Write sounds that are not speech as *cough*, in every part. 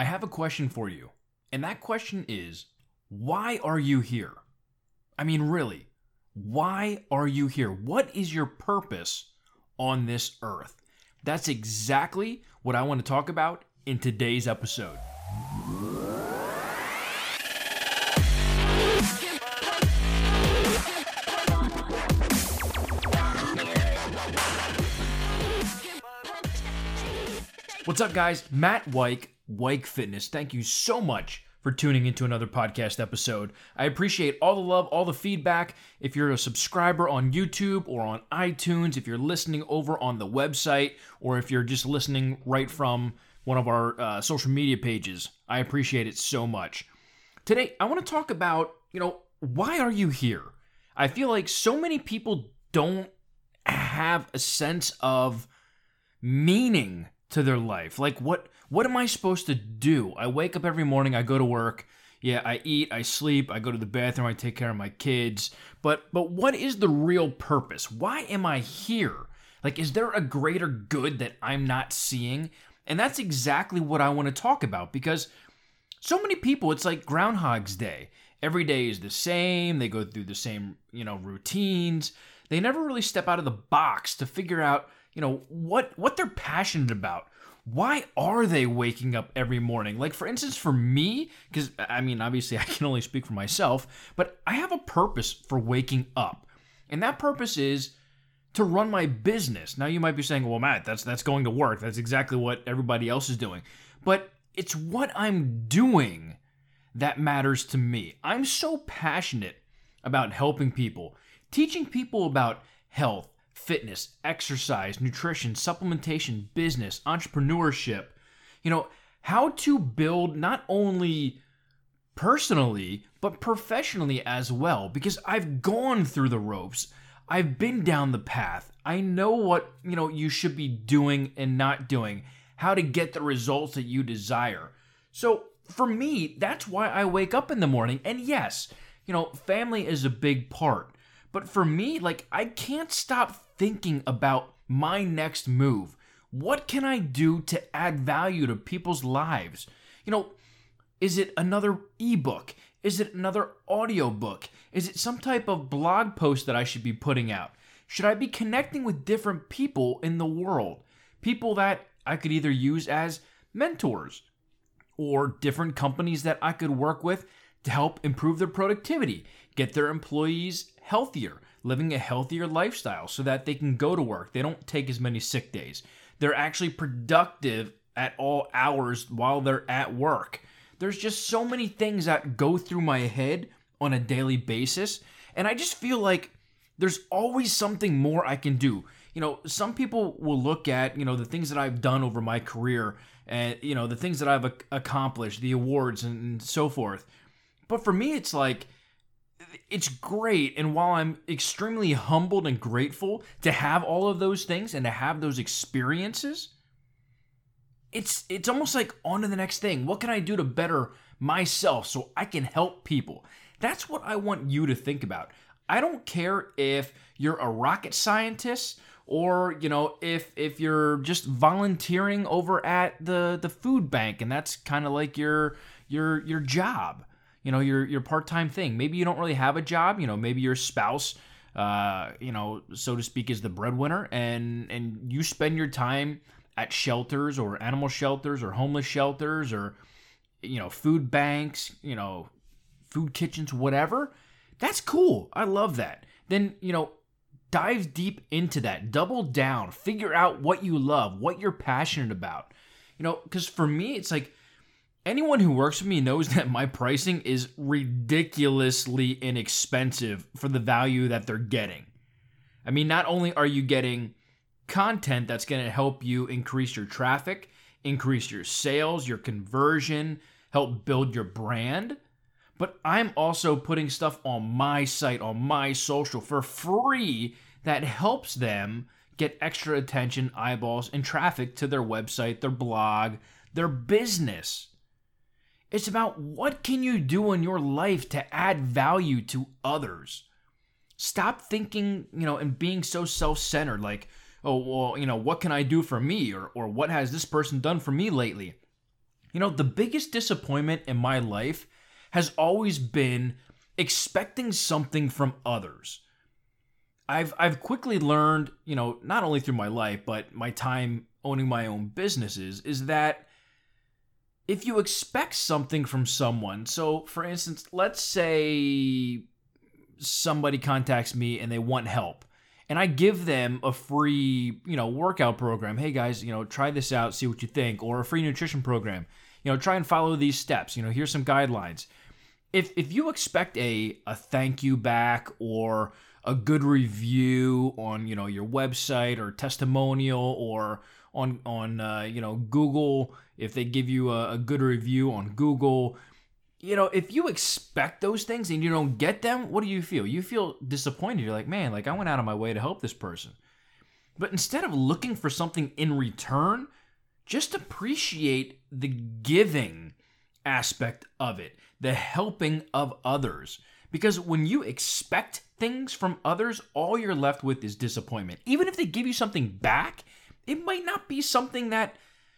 I have a question for you. And that question is why are you here? I mean, really, why are you here? What is your purpose on this earth? That's exactly what I want to talk about in today's episode. What's up, guys? Matt Weik, Weik Fitness. Thank you so much for tuning into another podcast episode. I appreciate all the love, all the feedback. If you're a subscriber on YouTube or on iTunes, if you're listening over on the website, or if you're just listening right from one of our uh, social media pages, I appreciate it so much. Today, I want to talk about, you know, why are you here? I feel like so many people don't have a sense of meaning to their life. Like what what am I supposed to do? I wake up every morning, I go to work. Yeah, I eat, I sleep, I go to the bathroom, I take care of my kids. But but what is the real purpose? Why am I here? Like is there a greater good that I'm not seeing? And that's exactly what I want to talk about because so many people it's like groundhog's day. Every day is the same, they go through the same, you know, routines. They never really step out of the box to figure out you know what what they're passionate about why are they waking up every morning? Like for instance for me because i mean obviously *laughs* i can only speak for myself but i have a purpose for waking up. And that purpose is to run my business. Now you might be saying well matt that's that's going to work. That's exactly what everybody else is doing. But it's what i'm doing that matters to me. I'm so passionate about helping people teaching people about health fitness, exercise, nutrition, supplementation, business, entrepreneurship. You know, how to build not only personally, but professionally as well, because I've gone through the ropes. I've been down the path. I know what, you know, you should be doing and not doing, how to get the results that you desire. So, for me, that's why I wake up in the morning. And yes, you know, family is a big part. But for me, like, I can't stop thinking about my next move. What can I do to add value to people's lives? You know, is it another ebook? Is it another audiobook? Is it some type of blog post that I should be putting out? Should I be connecting with different people in the world? People that I could either use as mentors or different companies that I could work with to help improve their productivity, get their employees healthier, living a healthier lifestyle so that they can go to work. They don't take as many sick days. They're actually productive at all hours while they're at work. There's just so many things that go through my head on a daily basis. And I just feel like there's always something more I can do. You know, some people will look at, you know, the things that I've done over my career and, you know, the things that I've accomplished, the awards and so forth. But for me, it's like, it's great. And while I'm extremely humbled and grateful to have all of those things and to have those experiences, it's it's almost like on to the next thing. What can I do to better myself so I can help people? That's what I want you to think about. I don't care if you're a rocket scientist or you know if if you're just volunteering over at the the food bank and that's kind of like your your your job you know your your part-time thing. Maybe you don't really have a job you know maybe your spouse uh, you know so to speak is the breadwinner and and you spend your time at shelters or animal shelters or homeless shelters or you know food banks you know food kitchens whatever that's cool. I love that. Then you know dive deep into that. Double down. Figure out what you love what you're passionate about. You know because for me it's like anyone who works with me knows that my pricing is ridiculously inexpensive for the value that they're getting. I mean, not only are you getting content that's going to help you increase your traffic, increase your sales, your conversion, help build your brand, but I'm also putting stuff on my site, on my social for free that helps them get extra attention, eyeballs, and traffic to their website, their blog, their business. It's about what can you do in your life to add value to others. Stop thinking, you know, and being so self-centered like, oh, well, you know, what can I do for me or or what has this person done for me lately? You know, the biggest disappointment in my life has always been expecting something from others. I've I've quickly learned, you know, not only through my life but my time owning my own businesses is that if you expect something from someone, so for instance, let's say somebody contacts me and they want help and I give them a free, you know, workout program. Hey guys, you know, try this out, see what you think, or a free nutrition program. You know, try and follow these steps. You know, here's some guidelines. If if you expect a a thank you back or a good review on, you know, your website or testimonial or on on uh, you know Google, if they give you a, a good review on Google, you know, if you expect those things and you don't get them, what do you feel? You feel disappointed. You're like, man, like I went out of my way to help this person. But instead of looking for something in return, just appreciate the giving aspect of it, the helping of others. Because when you expect things from others, all you're left with is disappointment. Even if they give you something back, it might not be something that,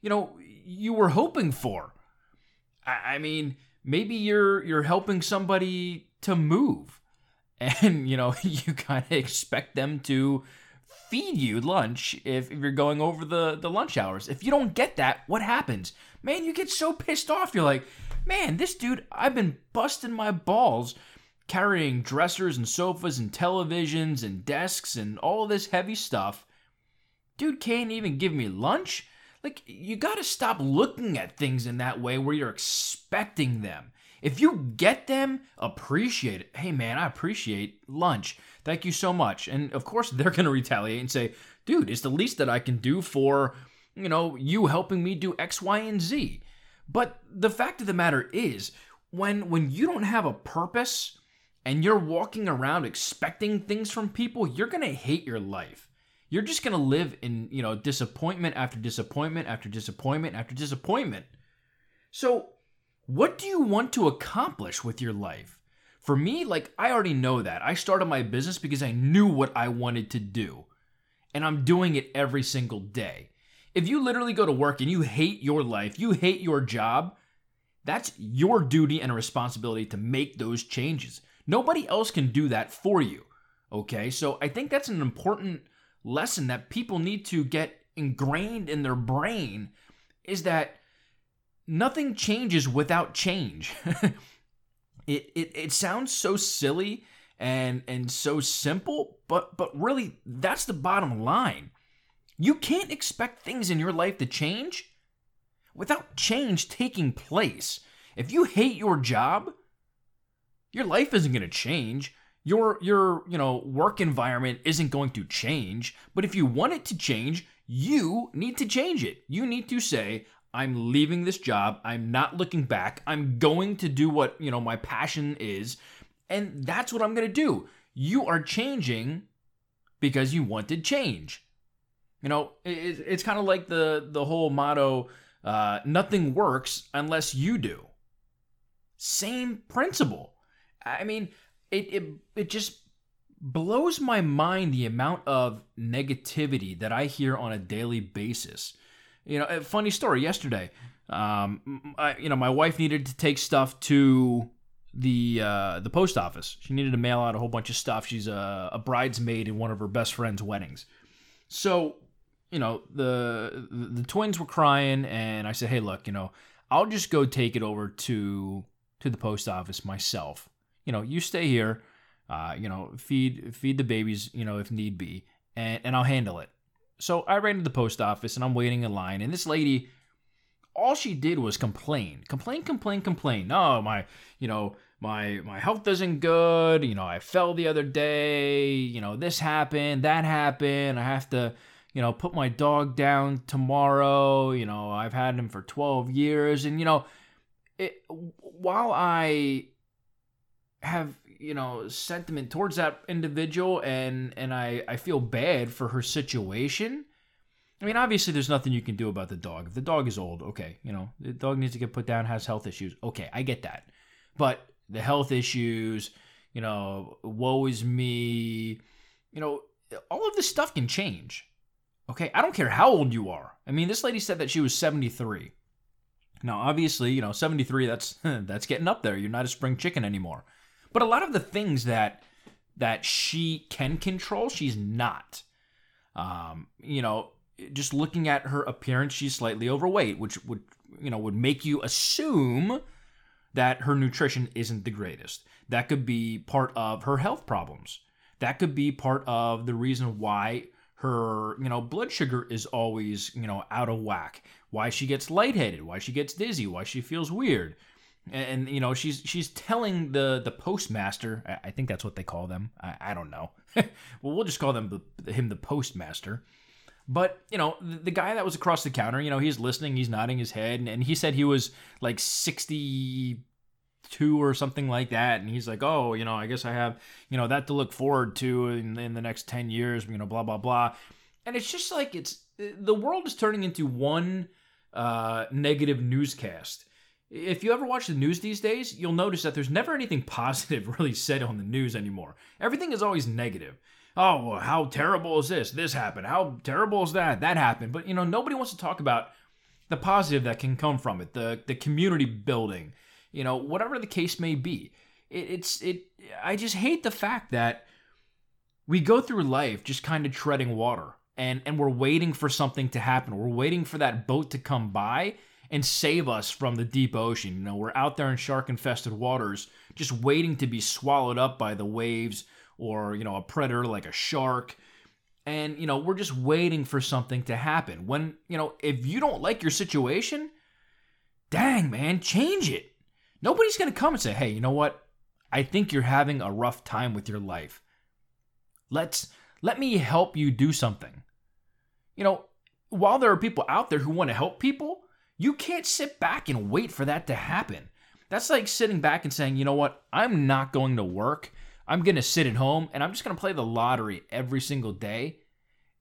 you know, you were hoping for. I, mean, maybe you're you're helping somebody to move *laughs* and you know *laughs* you kind of expect them to feed you lunch if, if you're going over the the lunch hours. If you don't get that what happens? Man you get so pissed off. You're like man this dude i've been busting my balls carrying dressers and sofas and televisions and desks and all this heavy stuff dude can't even give me lunch like, you got to stop looking at things in that way where you're expecting them. If you get them, appreciate it. Hey, man, I appreciate lunch. Thank you so much. And of course, *laughs* they're to retaliate and say, dude, it's the least that I can do for, you know, you helping me do X, Y, and Z. But the fact of the matter is, when when you don't have a purpose and you're walking around expecting things from people, you're to hate your life you're just going to live in, you know, disappointment after disappointment after disappointment after disappointment. So, what do you want to accomplish with your life? For me, like, I already know that. I started my business because I knew what I wanted to do. And I'm doing it every single day. If you literally go to work and you hate your life, you hate your job, that's your duty and responsibility to make those changes. Nobody else can do that for you. Okay, so I think that's an important lesson that people need to get ingrained in their brain is that nothing changes without change. *laughs* it, it it sounds so silly and and so simple, but but really that's the bottom line. You can't expect things in your life to change without change taking place. If you hate your job, your life isn't going to change your your you know work environment isn't going to change but if you want it to change you need to change it. You need to say i'm leaving this job. I'm not looking back. I'm going to do what you know my passion is and that's what i'm going to do. You are changing because you wanted change. You know it, it's kind of like the the whole motto uh, nothing works unless you do. Same principle. I mean it it it just blows my mind the amount of negativity that I hear on a daily basis. You know, a funny story yesterday. Um, I, you know, my wife needed to take stuff to the uh, the post office. She needed to mail out a whole bunch of stuff. She's a, a bridesmaid in one of her best friend's weddings. So, you know, the the twins were crying, and I said, "Hey, look, you know, I'll just go take it over to to the post office myself." You know, you stay here, uh, you know, feed feed the babies, you know, if need be, and and I'll handle it. So I ran to the post office and I'm waiting in line, and this lady, all she did was complain, complain, complain, complain. No, my, you know, my my health isn't good. You know, I fell the other day. You know, this happened, that happened. I have to, you know, put my dog down tomorrow. You know, I've had him for 12 years, and you know, it, while I have you know sentiment towards that individual and and I I feel bad for her situation. I mean, obviously, there's nothing you can do about the dog. If the dog is old, okay, you know, the dog needs to get put down, has health issues. Okay, I get that. But the health issues, you know, woe is me, you know, all of this stuff can change. Okay, I don't care how old you are. I mean, this lady said that she was 73. Now, obviously, you know, 73 that's *laughs* that's getting up there. You're not a spring chicken anymore. But a lot of the things that that she can control, she's not. Um, you know, just looking at her appearance, she's slightly overweight, which would you know would make you assume that her nutrition isn't the greatest. That could be part of her health problems. That could be part of the reason why her, you know, blood sugar is always, you know, out of whack. Why she gets lightheaded, why she gets dizzy, why she feels weird. And, and you know, she's she's telling the the postmaster, I, I think that's what they call them. I, I don't know. *laughs* well, we'll just call them the, him the postmaster. But, you know, the, the, guy that was across the counter, you know, he's listening, he's nodding his head, and, and he said he was like 60 two or something like that and he's like oh you know i guess i have you know that to look forward to in, in the next 10 years you know blah blah blah and it's just like it's the world is turning into one uh, negative newscast if you ever watch the news these days you'll notice that there's never anything *laughs* positive really said on the news anymore everything is always negative oh well, how terrible is this this happened how terrible is that that happened but you know nobody wants to talk about the positive that can come from it the the community building you know, whatever the case may be. It, it's it. I just hate the fact that we go through life just kind of treading water, and and we're waiting for something to happen. We're waiting for that boat to come by and save us from the deep ocean. You know, we're out there in shark infested waters, just waiting to be swallowed up by the waves or you know a predator like a shark and you know we're just waiting for something to happen when you know if you don't like your situation dang man change it Nobody's going to come and say, hey, you know what? I think you're having a rough time with your life. Let's let me help you do something. You know, while there are people out there who want to help people, you can't sit back and wait for that to happen. That's like sitting back and saying, you know what? I'm not going to work. I'm going to sit at home and I'm just going to play the lottery every single day.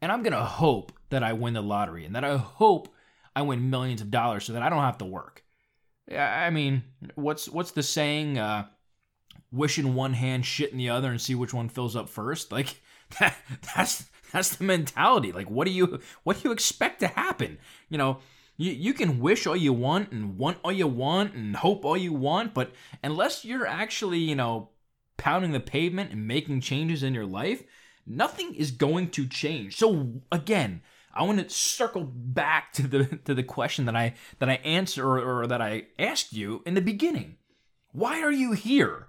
And I'm going to hope that I win the lottery and that I hope I win millions of dollars so that I don't have to work. I mean, what's what's the saying? Uh, wish in one hand, shit in the other, and see which one fills up first. Like *laughs* that, that's that's the mentality. Like, what do you what do you expect to happen? You know, you you can wish all you want and want all you want and hope all you want, but unless you're actually you know pounding the pavement and making changes in your life, nothing is going to change. So again, I want to circle back to the *laughs* to the question that I that I answer or, or that I asked you in the beginning. Why are you here?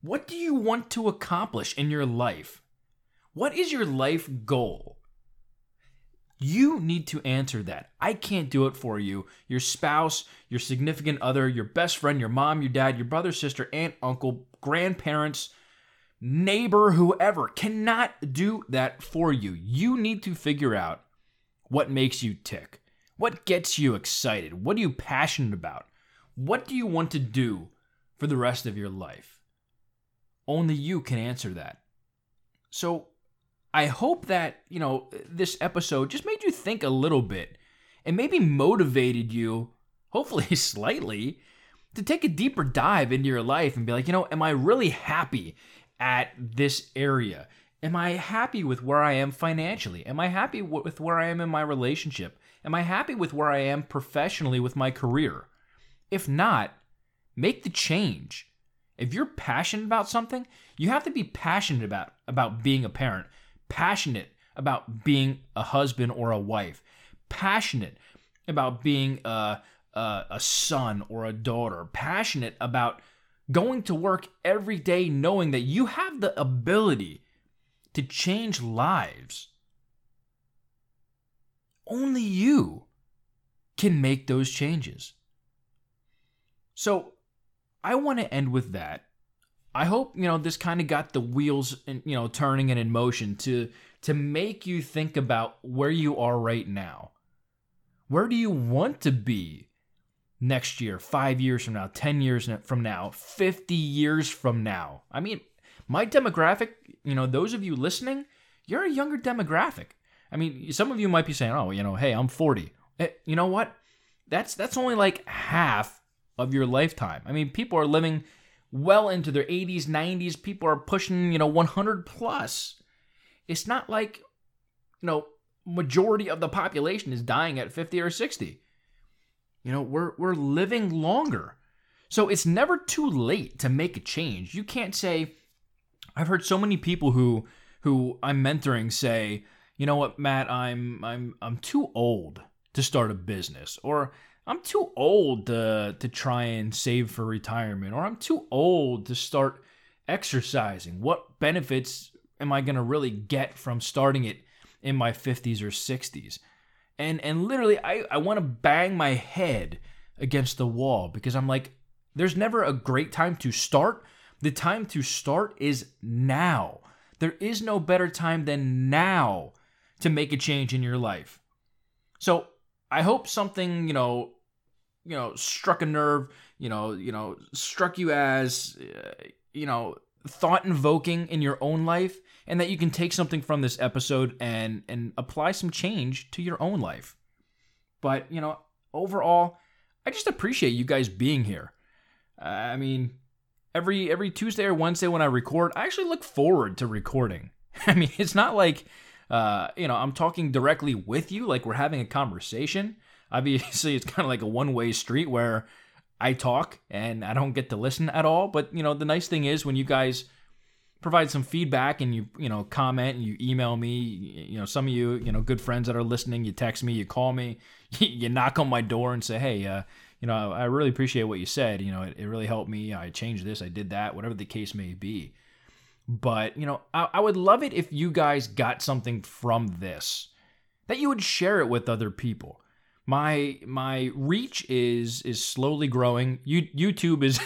What do you want to accomplish in your life? What is your life goal? You need to answer that. I can't do it for you. Your spouse, your significant other, your best friend, your mom, your dad, your brother, sister, aunt, uncle, grandparents, neighbor, whoever cannot do that for you. You need to figure out what makes you tick. What gets you excited? What are you passionate about? What do you want to do for the rest of your life? Only you can answer that. So, I hope that, you know, this episode just made you think a little bit and maybe motivated you, *laughs* hopefully slightly, to take a deeper dive into your life and be like, you know, am I really happy? at this area? Am I happy with where I am financially? Am I happy with where I am in my relationship? Am I happy with where I am professionally with my career? If not, make the change. If you're passionate about something, you have to be passionate about about being a parent, passionate about being a husband or a wife, passionate about being a, a, a son or a daughter, passionate about going to work every day knowing that you have the ability to change lives. Only you can make those changes. So, I want to end with that. I hope, you know, this kind of got the wheels, in, you know, turning and in motion to to make you think about where you are right now. Where do you want to be next year, five years from now, 10 years from now, 50 years from now. I mean, my demographic, you know, those of you listening, you're a younger demographic. I mean, some of you might be saying, oh, you know, hey, I'm 40. Eh, you know what? That's that's only like half of your lifetime. I mean, people are living well into their 80s, 90s. People are pushing, you know, 100 plus. It's not like, you know, majority of the population is dying at 50 or 60 you know, we're we're living longer. So it's never too late to make a change. You can't say I've heard so many people who who I'm mentoring say, "You know what, Matt, I'm I'm I'm too old to start a business." Or I'm too old to to try and save for retirement or I'm too old to start exercising. What benefits am I going to really get from starting it in my 50s or 60s? And and literally I I want to bang my head against the wall because I'm like there's never a great time to start. The time to start is now. There is no better time than now to make a change in your life. So, I hope something, you know, you know struck a nerve you know you know struck you as uh, you know thought invoking in your own life and that you can take something from this episode and and apply some change to your own life. But you know overall i just appreciate you guys being here. Uh, i mean every every tuesday or wednesday when i record i actually look forward to recording. *laughs* I mean it's not like uh, you know i'm talking directly with you like we're having a conversation Obviously, it's kind of like a one way street where I talk and I don't get to listen at all. But, you know, the nice thing is when you guys provide some feedback and you, you know, comment and you email me, you know, some of you, you know, good friends that are listening, you text me, you call me, *laughs* you knock on my door and say, hey, uh, you know, I really appreciate what you said. You know, it, it really helped me. I changed this, I did that, whatever the case may be. But, you know, I, I would love it if you guys got something from this, that you would share it with other people my my reach is is slowly growing. You, YouTube is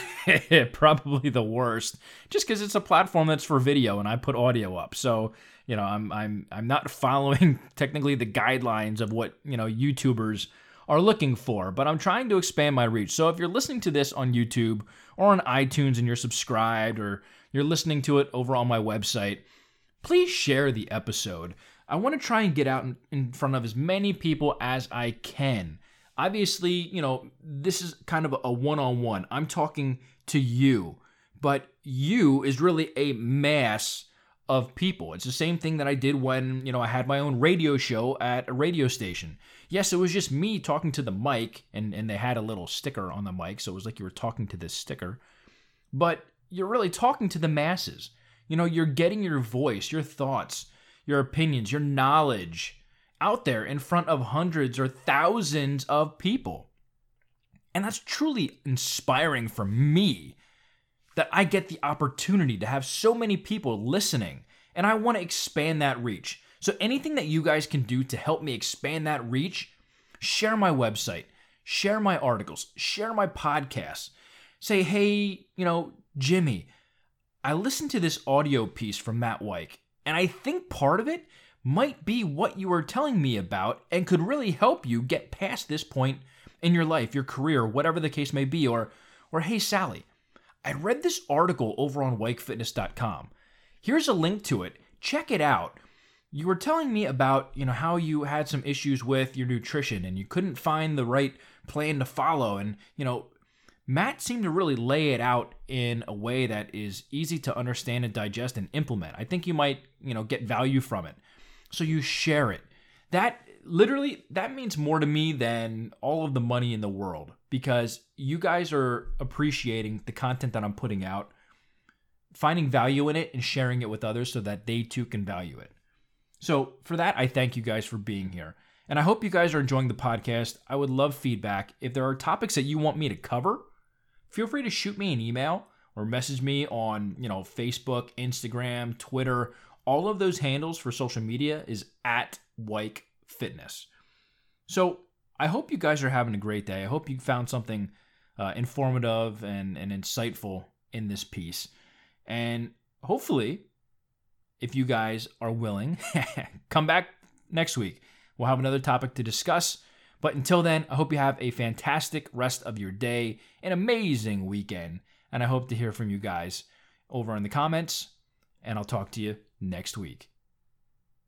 *laughs* probably the worst, just because it's a platform that's for video and I put audio up. So you know I'm I'm I'm not *laughs* following technically the guidelines of what you know YouTubers are looking for, but I'm trying to expand my reach. So if you're listening to this on YouTube or on iTunes and you're subscribed or you're listening to it over on my website, please share the episode. I want to try and get out in, in front of as many people as I can. Obviously, you know, this is kind of a one on one. I'm talking to you, but you is really a mass of people. It's the same thing that I did when, you know, I had my own radio show at a radio station. Yes, it was just me talking to the mic, and, and they had a little sticker on the mic, so it was like you were talking to this sticker. But you're really talking to the masses. You know, you're getting your voice, your thoughts, your opinions, your knowledge out there in front of hundreds or thousands of people. And that's truly inspiring for me that I get the opportunity to have so many people listening, and I want to expand that reach. So, anything that you guys can do to help me expand that reach, share my website, share my articles, share my podcasts. Say, hey, you know, Jimmy, I listened to this audio piece from Matt Weik, and I think part of it might be what you were telling me about and could really help you get past this point in your life, your career, whatever the case may be. Or, or hey, Sally, I read this article over on WeikFitness.com. Here's a link to it. Check it out. You were telling me about, you know, how you had some issues with your nutrition and you couldn't find the right plan to follow and, you know, Matt seemed to really lay it out in a way that is easy to understand and digest and implement. I think you might, you know, get value from it. So you share it. That literally that means more to me than all of the money in the world because you guys are appreciating the content that I'm putting out, finding value in it and sharing it with others so that they too can value it. So, for that, I thank you guys for being here. And I hope you guys are enjoying the podcast. I would love feedback. If there are topics that you want me to cover, feel free to shoot me an email or message me on, you know, Facebook, Instagram, Twitter. All of those handles for social media is at Weik Fitness. So I hope you guys are having a great day. I hope you found something uh, informative and, and insightful in this piece. And hopefully, if you guys are willing, *laughs* come back next week. We'll have another topic to discuss. But until then, I hope you have a fantastic rest of your day, an amazing weekend, and I hope to hear from you guys over in the comments. And I'll talk to you next week.